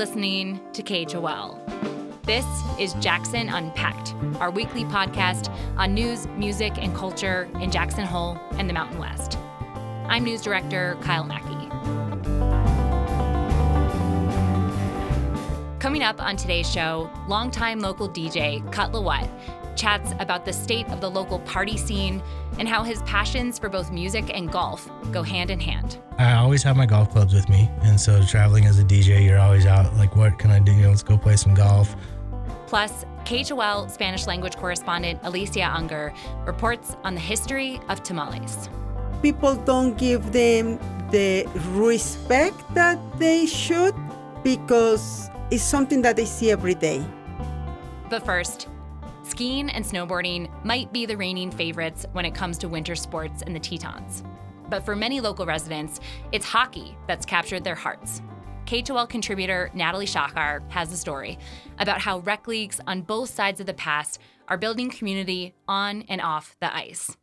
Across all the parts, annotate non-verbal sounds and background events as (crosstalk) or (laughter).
listening to KHOL. This is Jackson Unpacked, our weekly podcast on news, music, and culture in Jackson Hole and the Mountain West. I'm news director Kyle Mackey. Coming up on today's show, longtime local DJ Cut la Whut chats about the state of the local party scene and how his passions for both music and golf go hand in hand. I always have my golf clubs with me, and so traveling as a DJ, you're always out like, what can I do? Let's go play some golf. Plus, KHOL Spanish language correspondent Alicia Unger reports on the history of tamales. People don't give them the respect that they should because it's something that they see every day. But first, skiing and snowboarding might be the reigning favorites when it comes to winter sports in the Tetons. But for many local residents, it's hockey that's captured their hearts. KHOL contributor Natalie Shachar has a story about how rec leagues on both sides of the pass are building community on and off the ice.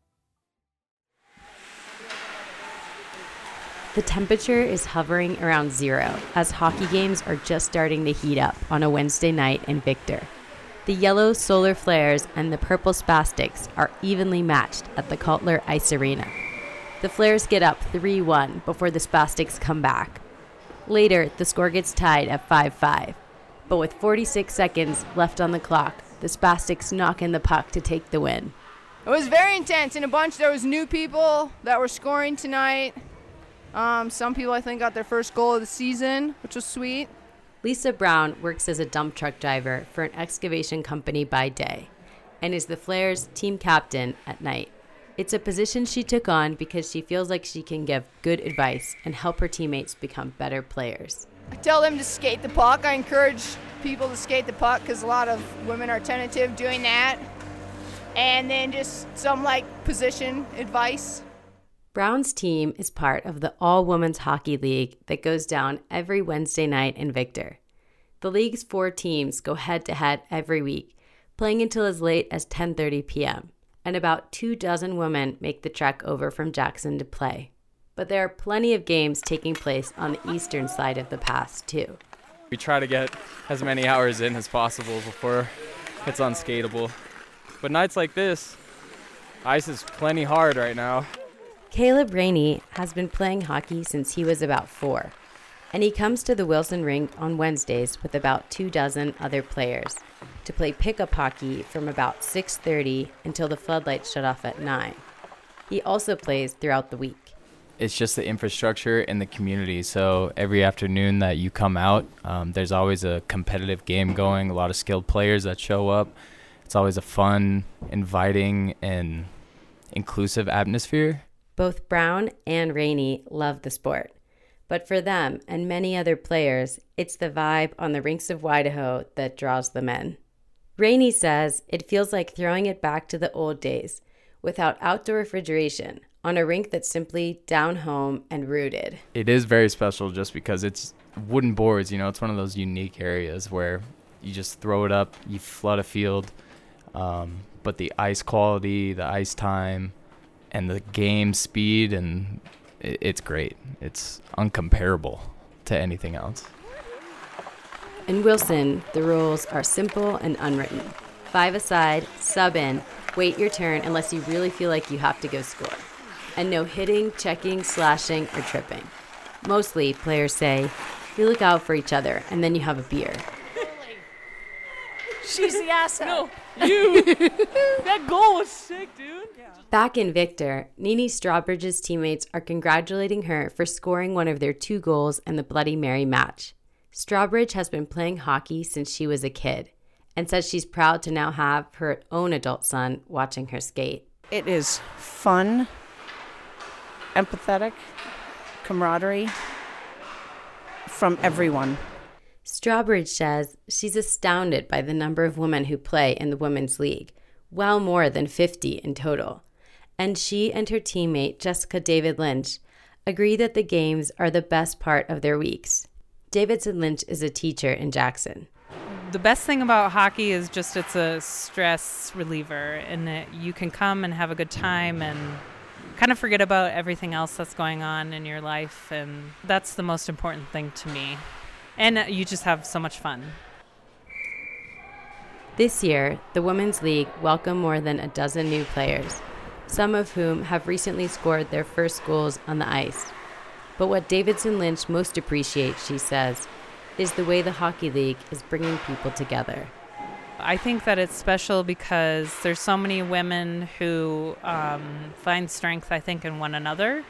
The temperature is hovering around zero as hockey games are just starting to heat up on a Wednesday night in Victor. The yellow solar flares and the purple spastics are evenly matched at the Kotler Ice Arena. The flares get up 3 1 before the spastics come back. Later, the score gets tied at 5 5. But with 46 seconds left on the clock, the spastics knock in the puck to take the win. It was very intense. In a bunch, there was new people that were scoring tonight. Um, some people, I think, got their first goal of the season, which was sweet. Lisa Brown works as a dump truck driver for an excavation company by day and is the Flares team captain at night. It's a position she took on because she feels like she can give good advice and help her teammates become better players. I tell them to skate the puck. I encourage people to skate the puck because a lot of women are tentative doing that. And then just some like position advice. Brown's team is part of the All Women's Hockey League that goes down every Wednesday night in Victor. The league's four teams go head to head every week, playing until as late as 10:30 p.m. And about 2 dozen women make the trek over from Jackson to play. But there are plenty of games taking place on the eastern side of the pass too. We try to get as many hours in as possible before it's unskateable. But nights like this, ice is plenty hard right now. Caleb Rainey has been playing hockey since he was about four, and he comes to the Wilson rink on Wednesdays with about two dozen other players to play pickup hockey from about 6:30 until the floodlights shut off at 9. He also plays throughout the week. It's just the infrastructure and the community. So every afternoon that you come out, um, there's always a competitive game going. A lot of skilled players that show up. It's always a fun, inviting, and inclusive atmosphere. Both Brown and Rainey love the sport. But for them and many other players, it's the vibe on the rinks of Idaho that draws them in. Rainey says it feels like throwing it back to the old days without outdoor refrigeration on a rink that's simply down home and rooted. It is very special just because it's wooden boards, you know, it's one of those unique areas where you just throw it up, you flood a field. Um, but the ice quality, the ice time, and the game speed and it, it's great. It's uncomparable to anything else. In Wilson, the rules are simple and unwritten. Five aside, sub in, wait your turn unless you really feel like you have to go score. And no hitting, checking, slashing, or tripping. Mostly, players say, you look out for each other and then you have a beer. She's the asshole. No, you. (laughs) that goal was sick, dude. Back in Victor, Nini Strawbridge's teammates are congratulating her for scoring one of their two goals in the Bloody Mary match. Strawbridge has been playing hockey since she was a kid and says she's proud to now have her own adult son watching her skate. It is fun, empathetic, camaraderie from everyone. Strawbridge says she's astounded by the number of women who play in the Women's League, well more than 50 in total. And she and her teammate, Jessica Davidson Lynch, agree that the games are the best part of their weeks. Davidson Lynch is a teacher in Jackson. The best thing about hockey is just it's a stress reliever, and that you can come and have a good time and kind of forget about everything else that's going on in your life, and that's the most important thing to me. And uh, you just have so much fun. This year, the Women's League welcomed more than a dozen new players, some of whom have recently scored their first goals on the ice. But what Davidson Lynch most appreciates, she says, is the way the Hockey League is bringing people together. I think that it's special because there's so many women who um, find strength, I think, in one another.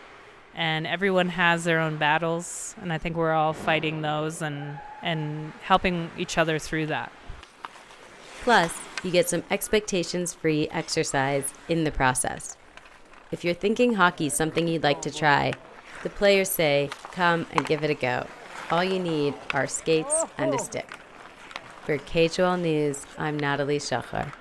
And everyone has their own battles, and I think we're all fighting those and, and helping each other through that. Plus, you get some expectations free exercise in the process. If you're thinking hockey's something you'd like to try, the players say, come and give it a go. All you need are skates and a stick. For KHOL News, I'm Natalie Shachar.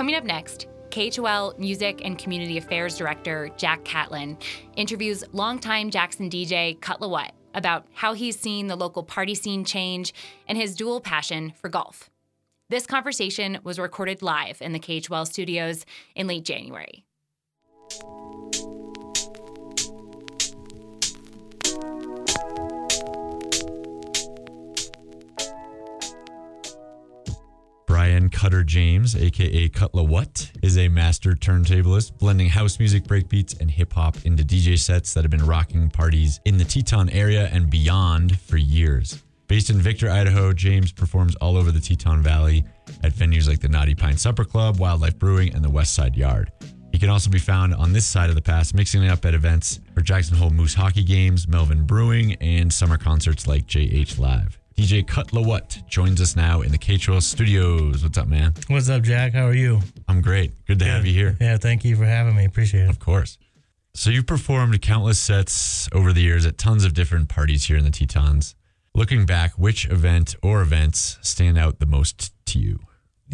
Coming up next, KHOL Music and Community Affairs Director Jack Catlin interviews longtime Jackson DJ Cut la Whut about how he's seen the local party scene change and his dual passion for golf. This conversation was recorded live in the KHOL studios in late January. Brian Cutter James, aka Cut What, is a master turntablist, blending house music, breakbeats, and hip hop into DJ sets that have been rocking parties in the Teton area and beyond for years. Based in Victor, Idaho, James performs all over the Teton Valley at venues like the Knotty Pine Supper Club, Wildlife Brewing, and the West Side Yard. He can also be found on this side of the pass, mixing it up at events for Jackson Hole Moose hockey games, Melvin Brewing, and summer concerts like JH Live. DJ Cut la Whut joins us now in the KHOL studios. What's up, man? What's up, Jack? How are you? I'm great. Good to have you here. Yeah, thank you for having me. Appreciate it. Of course. So you've performed countless sets over the years at tons of different parties here in the Tetons. Looking back, which event or events stand out the most to you?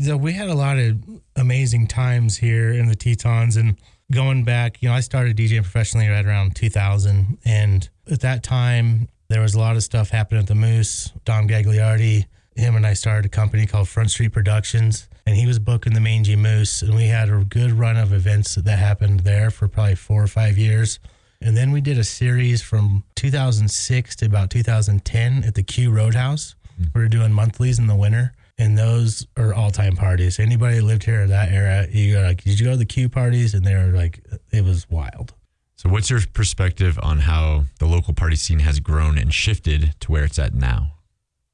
So we had a lot of amazing times here in the Tetons and going back, you know, I started DJing professionally right around 2000 and at that time there was a lot of stuff happening at the Moose. Dom Gagliardi, him and I started a company called Front Street Productions, and he was booking the Mangy Moose, and we had a good run of events that happened there for probably four or five years. And then we did a series from 2006 to about 2010 at the Q Roadhouse. We were doing monthlies in the winter, and those are all time parties. Anybody that lived here in that era, you go like, did you go to the Q parties? And they were like, it was wild. So, what's your perspective on how the local party scene has grown and shifted to where it's at now?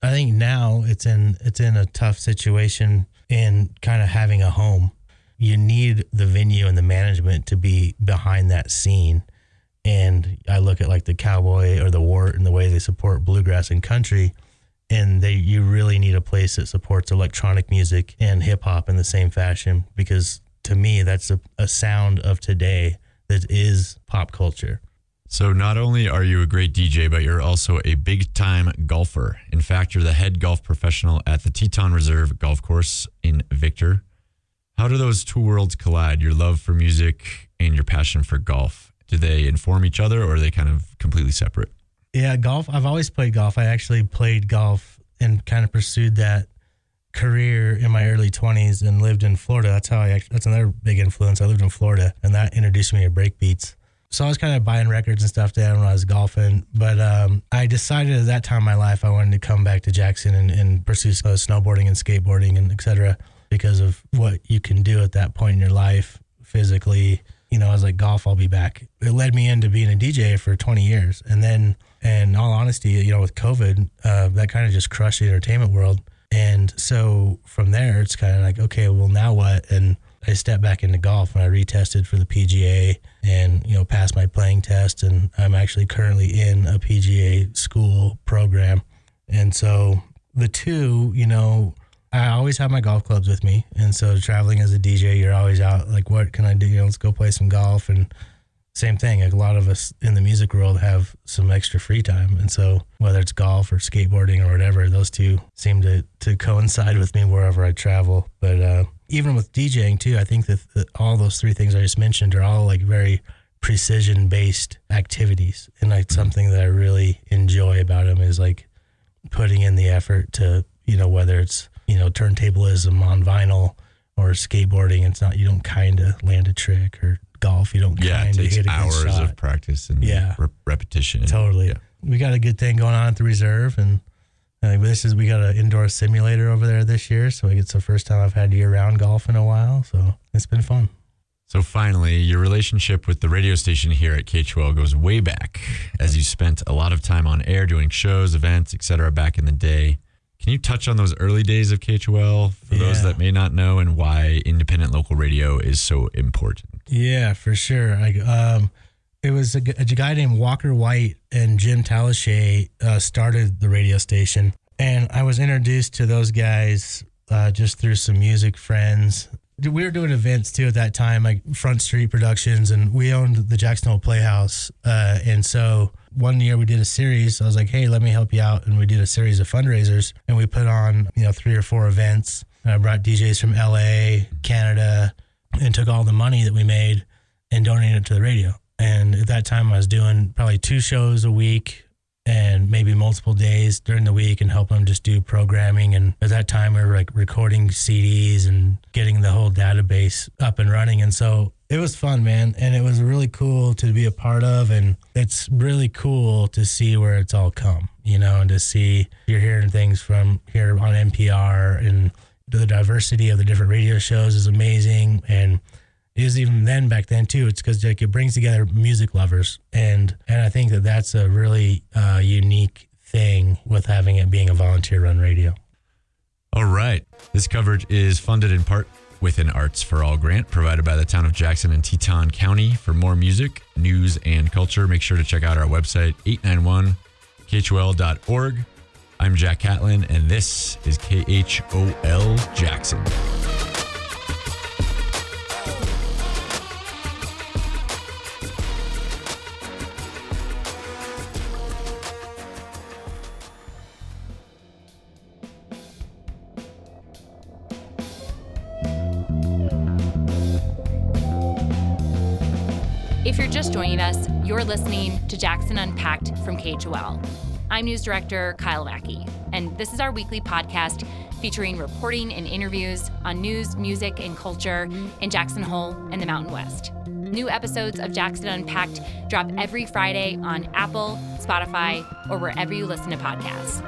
I think now it's in it's in a tough situation in kind of having a home. You need the venue and the management to be behind that scene. And I look at like the cowboy or the Wort and the way they support bluegrass and country. And they you really need a place that supports electronic music and hip hop in the same fashion because to me that's a, a sound of today that is pop culture. So, not only are you a great DJ, but you're also a big time golfer. In fact, you're the head golf professional at the Teton Reserve Golf Course in Victor. How do those two worlds collide? Your love for music and your passion for golf? Do they inform each other or are they kind of completely separate? Yeah, golf. I've always played golf. I actually played golf and kind of pursued that career in my early 20s and lived in Florida. That's how I actually, that's another big influence. I lived in Florida and that introduced me to breakbeats. So I was kind of buying records and stuff down when I was golfing. But um, I decided at that time in my life I wanted to come back to Jackson and, and pursue uh, snowboarding and skateboarding and et cetera because of what you can do at that point in your life physically. You know, I was like, golf, I'll be back. It led me into being a DJ for 20 years. And then, in all honesty, you know, with COVID, uh, that kind of just crushed the entertainment world. And so from there, it's kind of like, okay, well, now what? And I stepped back into golf and I retested for the PGA and, you know, passed my playing test. And I'm actually currently in a PGA school program. And so the two, you know, I always have my golf clubs with me. And so traveling as a DJ, you're always out like, what can I do? You know, let's go play some golf. And same thing. Like a lot of us in the music world have some extra free time, and so whether it's golf or skateboarding or whatever, those two seem to to coincide with me wherever I travel. But uh, even with DJing too, I think that, that all those three things I just mentioned are all like very precision based activities, and like something that I really enjoy about them is like putting in the effort to you know whether it's you know turntablism on vinyl or skateboarding. It's not you don't kind of land a trick or golf. You don't Yeah, it kind of takes hit a good hours of practice and Yeah. re- repetition. Totally. Yeah. We got a good thing going on at the reserve, and uh, this is we got an indoor simulator over there this year, so it's the first time I've had year-round golf in a while. So it's been fun. So finally, your relationship with the radio station here at K12 goes way back, as you spent a lot of time on air doing shows, events, etc. back in the day. Can you touch on those early days of K12 for those that may not know and why independent local radio is so important? Yeah, for sure. Like, um, it was a guy named Walker White and Jim Talashe uh, started the radio station, and I was introduced to those guys uh, just through some music friends. We were doing events too at that time, like Front Street Productions, and we owned the Jackson Hole Playhouse. Uh, and so one year we did a series. I was like, "Hey, let me help you out," and we did a series of fundraisers, and we put on you know three or four events. I brought DJs from LA, Canada, and took all the money that we made and donated it to the radio. And at that time, I was doing probably two shows a week and maybe multiple days during the week and help them just do programming. And at that time, we were like recording CDs and getting the whole database up and running. And so it was fun, man. And it was really cool to be a part of. And it's really cool to see where it's all come, you know, and to see you're hearing things from here on NPR and the diversity of the different radio shows is amazing. And was even then back then too. It's because like it brings together music lovers, and and I think that that's a really uh, unique thing with having it being a volunteer run radio. All right. This coverage is funded in part with an Arts for All grant provided by the town of Jackson and Teton County. For more music, news, and culture, make sure to check out our website, 891khol.org. I'm Jack Catlin, and this is KHOL Jackson. You're listening to Jackson Unpacked from KHOL. I'm news director Kyle Mackey, and this is our weekly podcast featuring reporting and interviews on news, music, and culture in Jackson Hole and the Mountain West. New episodes of Jackson Unpacked drop every Friday on Apple, Spotify, or wherever you listen to podcasts.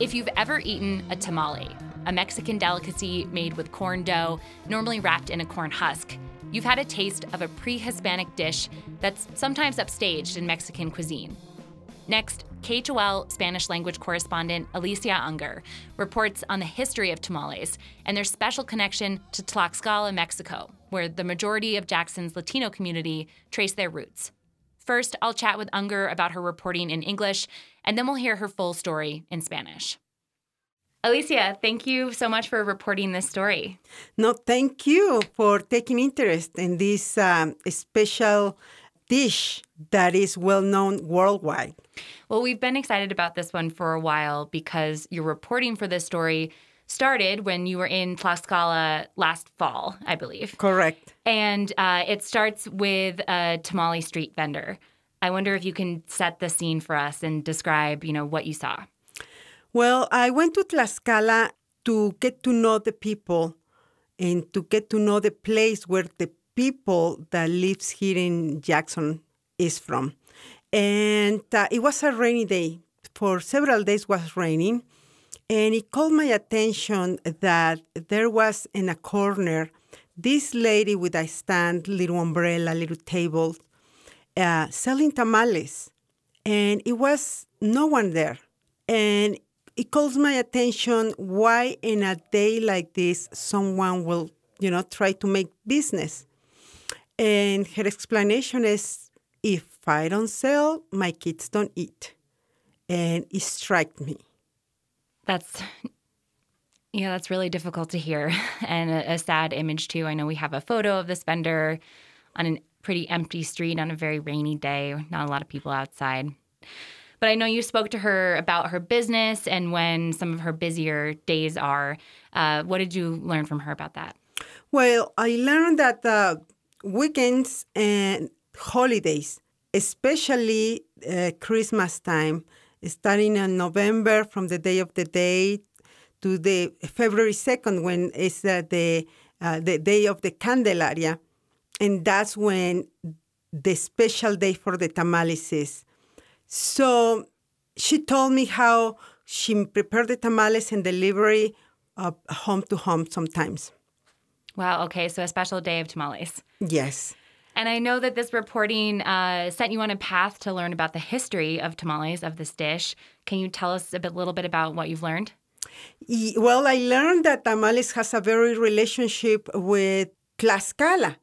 If you've ever eaten a tamale, a Mexican delicacy made with corn dough, normally wrapped in a corn husk, you've had a taste of a pre Hispanic dish that's sometimes upstaged in Mexican cuisine. Next, KHOL Spanish language correspondent Alicia Unger reports on the history of tamales and their special connection to Tlaxcala, Mexico, where the majority of Jackson's Latino community trace their roots. First, I'll chat with Unger about her reporting in English, and then we'll hear her full story in Spanish. Alicia, thank you so much for reporting this story. No, thank you for taking interest in this um, special dish that is well known worldwide. Well, we've been excited about this one for a while because your reporting for this story started when you were in Tlaxcala last fall, I believe. Correct. And uh, it starts with a tamale street vendor. I wonder if you can set the scene for us and describe, you know, what you saw. Well, I went to Tlaxcala to get to know the people and to get to know the place where the people that lives here in Jackson is from. And uh, it was a rainy day. For several days was raining. And it called my attention that there was in a corner this lady with a stand, little umbrella, little table, uh, selling tamales. And it was no one there. And it calls my attention why in a day like this someone will, you know, try to make business. And her explanation is if I don't sell, my kids don't eat. And it struck me. That's Yeah, that's really difficult to hear (laughs) and a, a sad image too. I know we have a photo of this vendor on a pretty empty street on a very rainy day, not a lot of people outside. But I know you spoke to her about her business and when some of her busier days are. Uh, what did you learn from her about that? Well, I learned that uh, weekends and holidays, especially uh, Christmas time, starting in November from the day of the day to the February 2nd when it's uh, the, uh, the day of the Candelaria. And that's when the special day for the tamales is. So she told me how she prepared the tamales and delivery uh, home to home sometimes. Wow, okay, so a special day of tamales. Yes. And I know that this reporting uh, sent you on a path to learn about the history of tamales, of this dish. Can you tell us a bit, little bit about what you've learned? Well, I learned that tamales has a very relationship with Tlaxcala.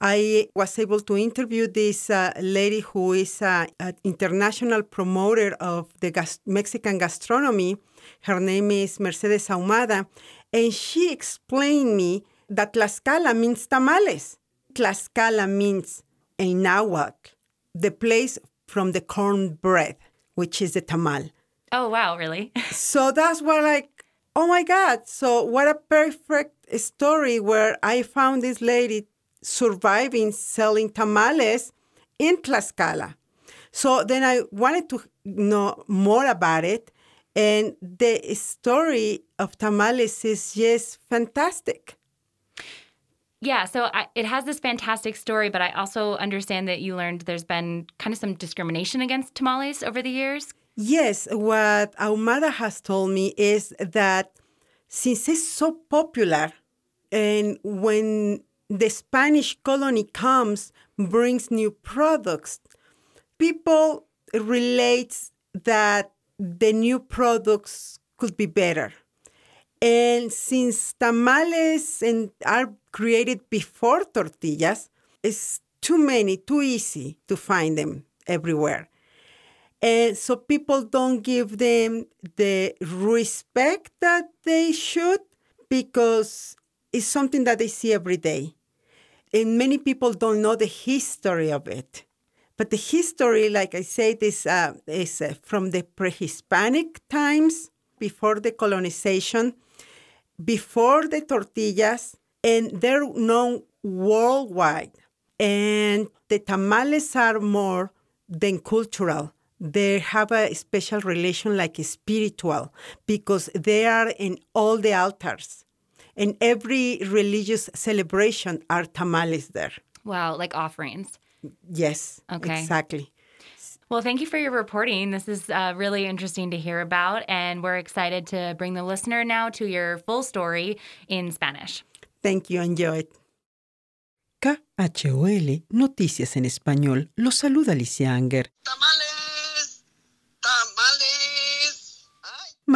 I was able to interview this uh, lady who is uh, an international promoter of the gas- Mexican gastronomy. Her name is Mercedes Ahumada, and she explained me that Tlaxcala means tamales. Tlaxcala means in Nahuatl, the place from the cornbread, which is the tamal. Oh, wow, really? (laughs) so that's what like, oh my God. So what a perfect story where I found this lady surviving selling tamales in Tlaxcala. So then I wanted to know more about it. And the story of tamales is just fantastic. Yeah, so I, it has this fantastic story, but I also understand that you learned there's been kind of some discrimination against tamales over the years. Yes, what Ahumada has told me is that since it's so popular, and when the Spanish colony comes, brings new products, people relate that the new products could be better. And since tamales and are created before tortillas, it's too many, too easy to find them everywhere. And so people don't give them the respect that they should because it's something that they see every day. And many people don't know the history of it. But the history, like I said, is, uh, is uh, from the pre Hispanic times, before the colonization, before the tortillas, and they're known worldwide. And the tamales are more than cultural. They have a special relation, like spiritual, because they are in all the altars. In every religious celebration are tamales there. Wow, like offerings. Yes. Okay. Exactly. Well, thank you for your reporting. This is uh, really interesting to hear about, and we're excited to bring the listener now to your full story in Spanish. Thank you. Enjoy it. KHOL Noticias en Español. Los saluda Alicia Unger. ¡Tamales!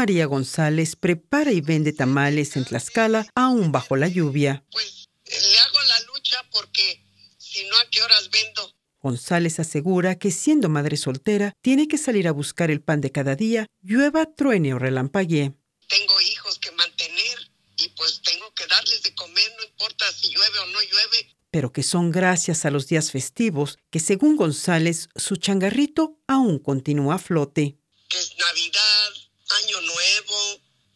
María González prepara y vende tamales en Tlaxcala aún bajo la lluvia. Pues le hago la lucha porque si no, ¿a qué horas vendo? González asegura que siendo madre soltera tiene que salir a buscar el pan de cada día, llueva, truene o relampaguee. Tengo hijos que mantener y pues tengo que darles de comer, no importa si llueve o no llueve. pero que son gracias a los días festivos que, según González, su changarrito aún continúa a flote. Que es Navidad, Año Nuevo,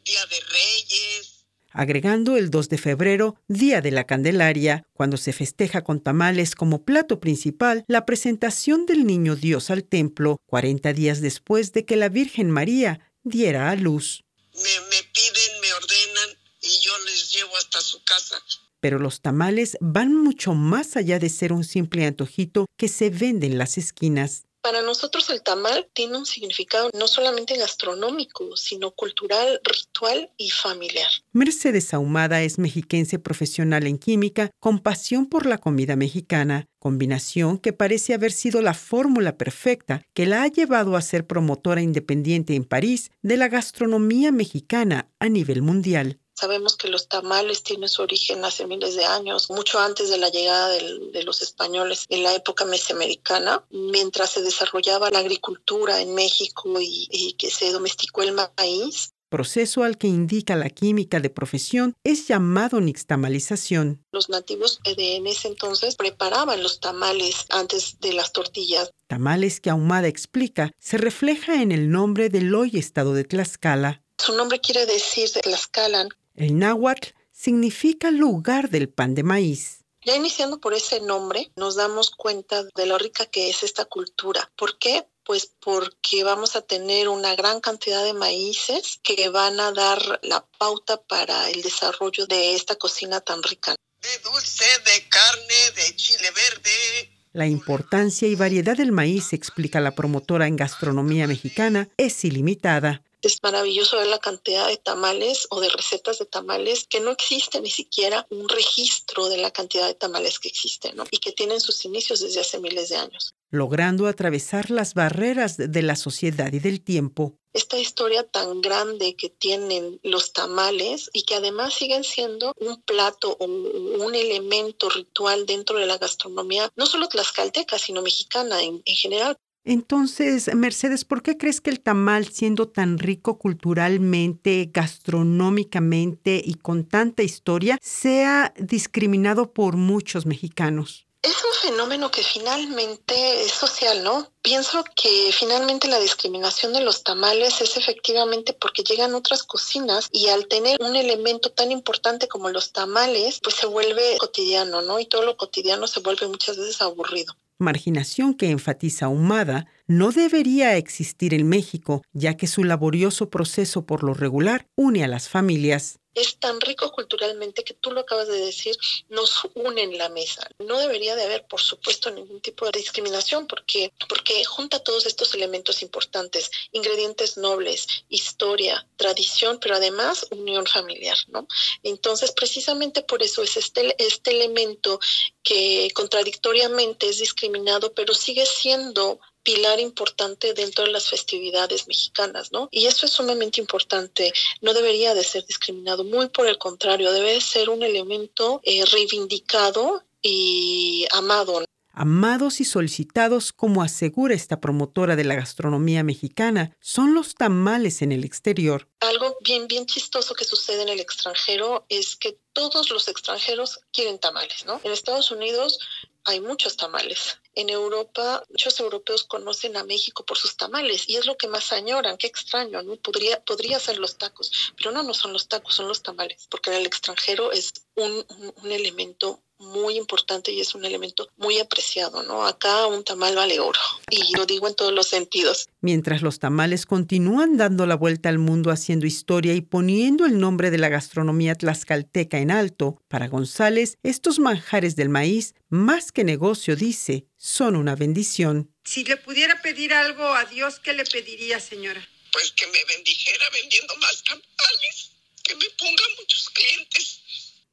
Día de Reyes. Agregando el 2 de febrero, Día de la Candelaria, cuando se festeja con tamales como plato principal la presentación del Niño Dios al templo, 40 días después de que la Virgen María diera a luz. Me, me piden, me ordenan y yo les llevo hasta su casa. Pero los tamales van mucho más allá de ser un simple antojito que se vende en las esquinas. Para nosotros el tamal tiene un significado no solamente gastronómico, sino cultural, ritual y familiar. Mercedes Ahumada es mexiquense profesional en química con pasión por la comida mexicana, combinación que parece haber sido la fórmula perfecta que la ha llevado a ser promotora independiente en París de la gastronomía mexicana a nivel mundial. Sabemos que los tamales tienen su origen hace miles de años, mucho antes de la llegada del, de los españoles en la época mesoamericana, mientras se desarrollaba la agricultura en México y, y que se domesticó el maíz. proceso al que indica la química de profesión es llamado nixtamalización. Los nativos de en ese entonces preparaban los tamales antes de las tortillas. Tamales que Ahumada explica se refleja en el nombre del hoy estado de Tlaxcala. Su nombre quiere decir Tlaxcala. El náhuatl significa lugar del pan de maíz. Ya iniciando por ese nombre, nos damos cuenta de lo rica que es esta cultura. ¿Por qué? Pues porque vamos a tener una gran cantidad de maíces que van a dar la pauta para el desarrollo de esta cocina tan rica. De dulce, de carne, de chile verde. La importancia y variedad del maíz, explica la promotora en gastronomía mexicana, es ilimitada. Es maravilloso ver la cantidad de tamales o de recetas de tamales que no existe ni siquiera un registro de la cantidad de tamales que existen ¿no? y que tienen sus inicios desde hace miles de años. Logrando atravesar las barreras de la sociedad y del tiempo. Esta historia tan grande que tienen los tamales y que además siguen siendo un plato o un elemento ritual dentro de la gastronomía, no solo tlaxcalteca, sino mexicana en, en general. Entonces, Mercedes, ¿por qué crees que el tamal, siendo tan rico culturalmente, gastronómicamente y con tanta historia, sea discriminado por muchos mexicanos? Es un fenómeno que finalmente es social, ¿no? Pienso que finalmente la discriminación de los tamales es efectivamente porque llegan otras cocinas y al tener un elemento tan importante como los tamales, pues se vuelve cotidiano, ¿no? Y todo lo cotidiano se vuelve muchas veces aburrido marginación que enfatiza Humada, no debería existir en México, ya que su laborioso proceso por lo regular une a las familias es tan rico culturalmente que tú lo acabas de decir, nos une en la mesa. No debería de haber, por supuesto, ningún tipo de discriminación porque, porque junta todos estos elementos importantes, ingredientes nobles, historia, tradición, pero además unión familiar, ¿no? Entonces, precisamente por eso es este, este elemento que contradictoriamente es discriminado, pero sigue siendo pilar importante dentro de las festividades mexicanas, ¿no? Y eso es sumamente importante. No debería de ser discriminado, muy por el contrario, debe ser un elemento eh, reivindicado y amado. Amados y solicitados, como asegura esta promotora de la gastronomía mexicana, son los tamales en el exterior. Algo bien, bien chistoso que sucede en el extranjero es que todos los extranjeros quieren tamales, ¿no? En Estados Unidos hay muchos tamales. En Europa, muchos europeos conocen a México por sus tamales y es lo que más añoran. Qué extraño, ¿no? Podría, ser los tacos, pero no, no son los tacos, son los tamales, porque el extranjero es un, un, elemento muy importante y es un elemento muy apreciado, ¿no? Acá un tamal vale oro y lo digo en todos los sentidos. Mientras los tamales continúan dando la vuelta al mundo haciendo historia y poniendo el nombre de la gastronomía tlaxcalteca en alto, para González, estos manjares del maíz, más que negocio, dice, son una bendición. Si le pudiera pedir algo a Dios, ¿qué le pediría, señora? Pues que me bendijera vendiendo más tamales, que me ponga muchos clientes.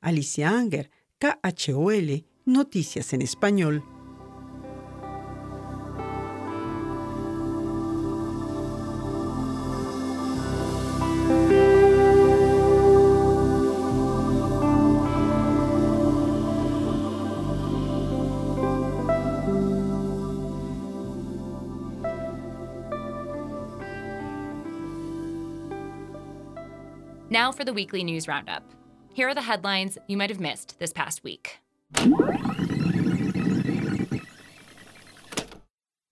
Alicia Anger, KHOL, Noticias en Español. Now for the weekly news roundup. Here are the headlines you might have missed this past week.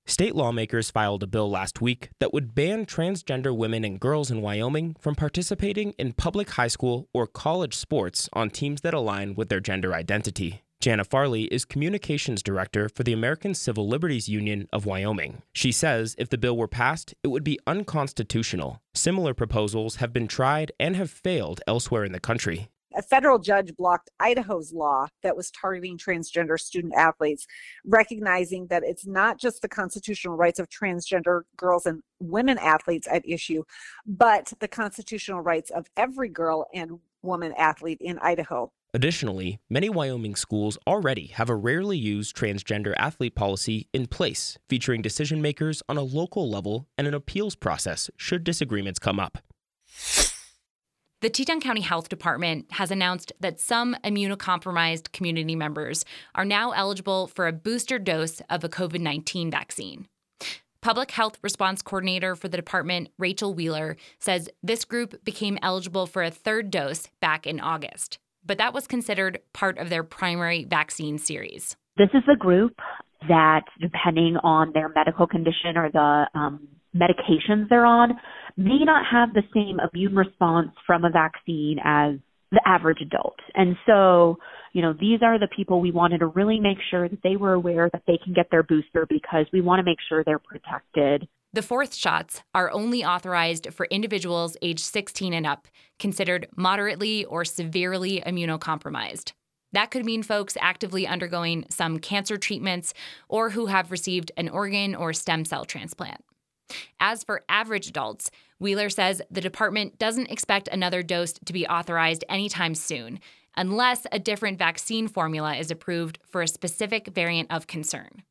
State lawmakers filed a bill last week that would ban transgender women and girls in Wyoming from participating in public high school or college sports on teams that align with their gender identity. Janna Farley is Communications Director for the American Civil Liberties Union of Wyoming. She says if the bill were passed, it would be unconstitutional. Similar proposals have been tried and have failed elsewhere in the country. A federal judge blocked Idaho's law that was targeting transgender student athletes, recognizing that it's not just the constitutional rights of transgender girls and women athletes at issue, but the constitutional rights of every girl and woman athlete in Idaho. Additionally, many Wyoming schools already have a rarely used transgender athlete policy in place, featuring decision makers on a local level and an appeals process should disagreements come up. The Teton County Health Department has announced that some immunocompromised community members are now eligible for a booster dose of a COVID 19 vaccine. Public Health Response Coordinator for the department, Rachel Wheeler, says this group became eligible for a third dose back in August, but that was considered part of their primary vaccine series. This is a group that, depending on their medical condition or the um, medications they're on, may not have the same immune response from a vaccine as the average adult. And so, you know, these are the people we wanted to really make sure that they were aware that they can get their booster because we want to make sure they're protected. The fourth shots are only authorized for individuals aged 16 and up, considered moderately or severely immunocompromised. That could mean folks actively undergoing some cancer treatments or who have received an organ or stem cell transplant. As for average adults, Wheeler says the department doesn't expect another dose to be authorized anytime soon, unless a different vaccine formula is approved for a specific variant of concern.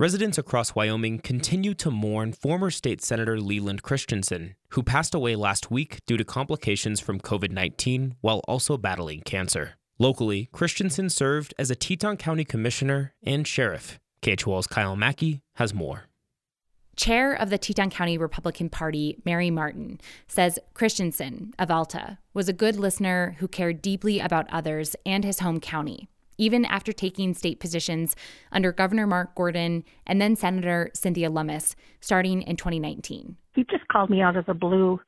Residents across Wyoming continue to mourn former state Senator Leland Christensen, who passed away last week due to complications from COVID 19 while also battling cancer. Locally, Christensen served as a Teton County Commissioner and Sheriff. KHOL's Kyle Mackey has more. Chair of the Teton County Republican Party, Mary Martin, says Christensen of Alta was a good listener who cared deeply about others and his home county, even after taking state positions under Governor Mark Gordon and then Senator Cynthia Lummis starting in 2019. He just called me out of the blue,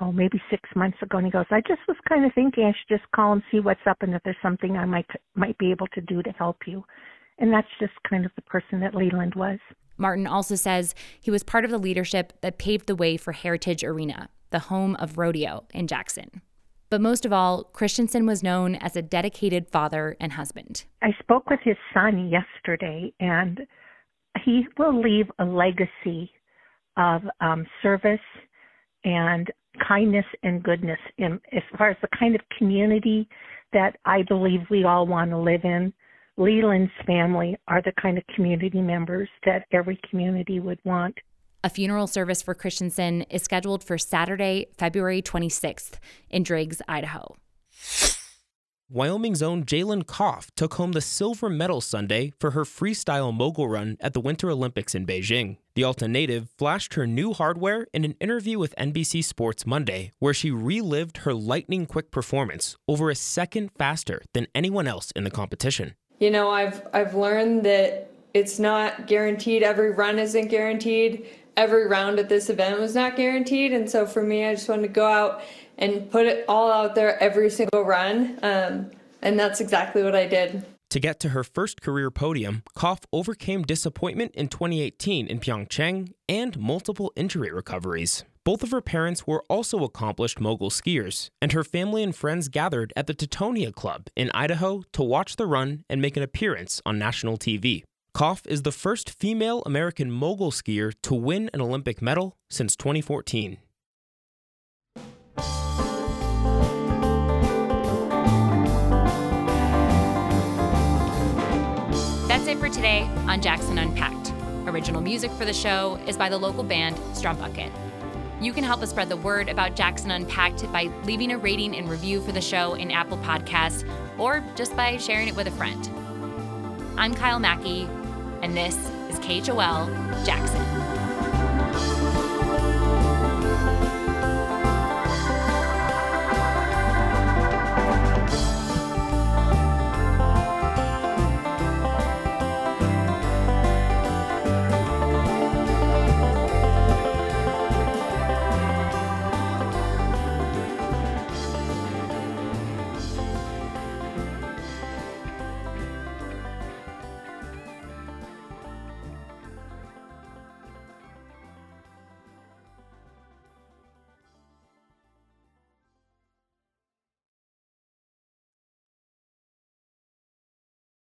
oh, maybe six months ago, and he goes, I just was kind of thinking I should just call and see what's up and if there's something I might might be able to do to help you. And that's just kind of the person that Leland was. Martin also says he was part of the leadership that paved the way for Heritage Arena, the home of rodeo in Jackson. But most of all, Christensen was known as a dedicated father and husband. I spoke with his son yesterday, and he will leave a legacy of um, service and kindness and goodness in, as far as the kind of community that I believe we all want to live in. Leland's family are the kind of community members that every community would want. A funeral service for Christensen is scheduled for Saturday, February 26th in Driggs, Idaho. Wyoming's own Jaelin Kauf took home the silver medal Sunday for her freestyle mogul run at the Winter Olympics in Beijing. The Alta native flashed her new hardware in an interview with NBC Sports Monday, where she relived her lightning quick performance over a second faster than anyone else in the competition you know, I've I've learned that it's not guaranteed. Every run isn't guaranteed. Every round at this event was not guaranteed, and so for me, I just wanted to go out and put it all out there every single run, um, and that's exactly what I did. To get to her first career podium, Kauf overcame disappointment in 2018 in Pyeongchang and multiple injury recoveries. Both of her parents were also accomplished mogul skiers, and her family and friends gathered at the Teutonia Club in Idaho to watch the run and make an appearance on national TV. Kauf is the first female American mogul skier to win an Olympic medal since 2014. That's it for today on Jackson Unpacked. Original music for the show is by the local band Strumbucket. You can help us spread the word about Jackson Unpacked by leaving a rating and review for the show in Apple Podcasts or just by sharing it with a friend. I'm Kyle Mackey, and this is KHOL Jackson.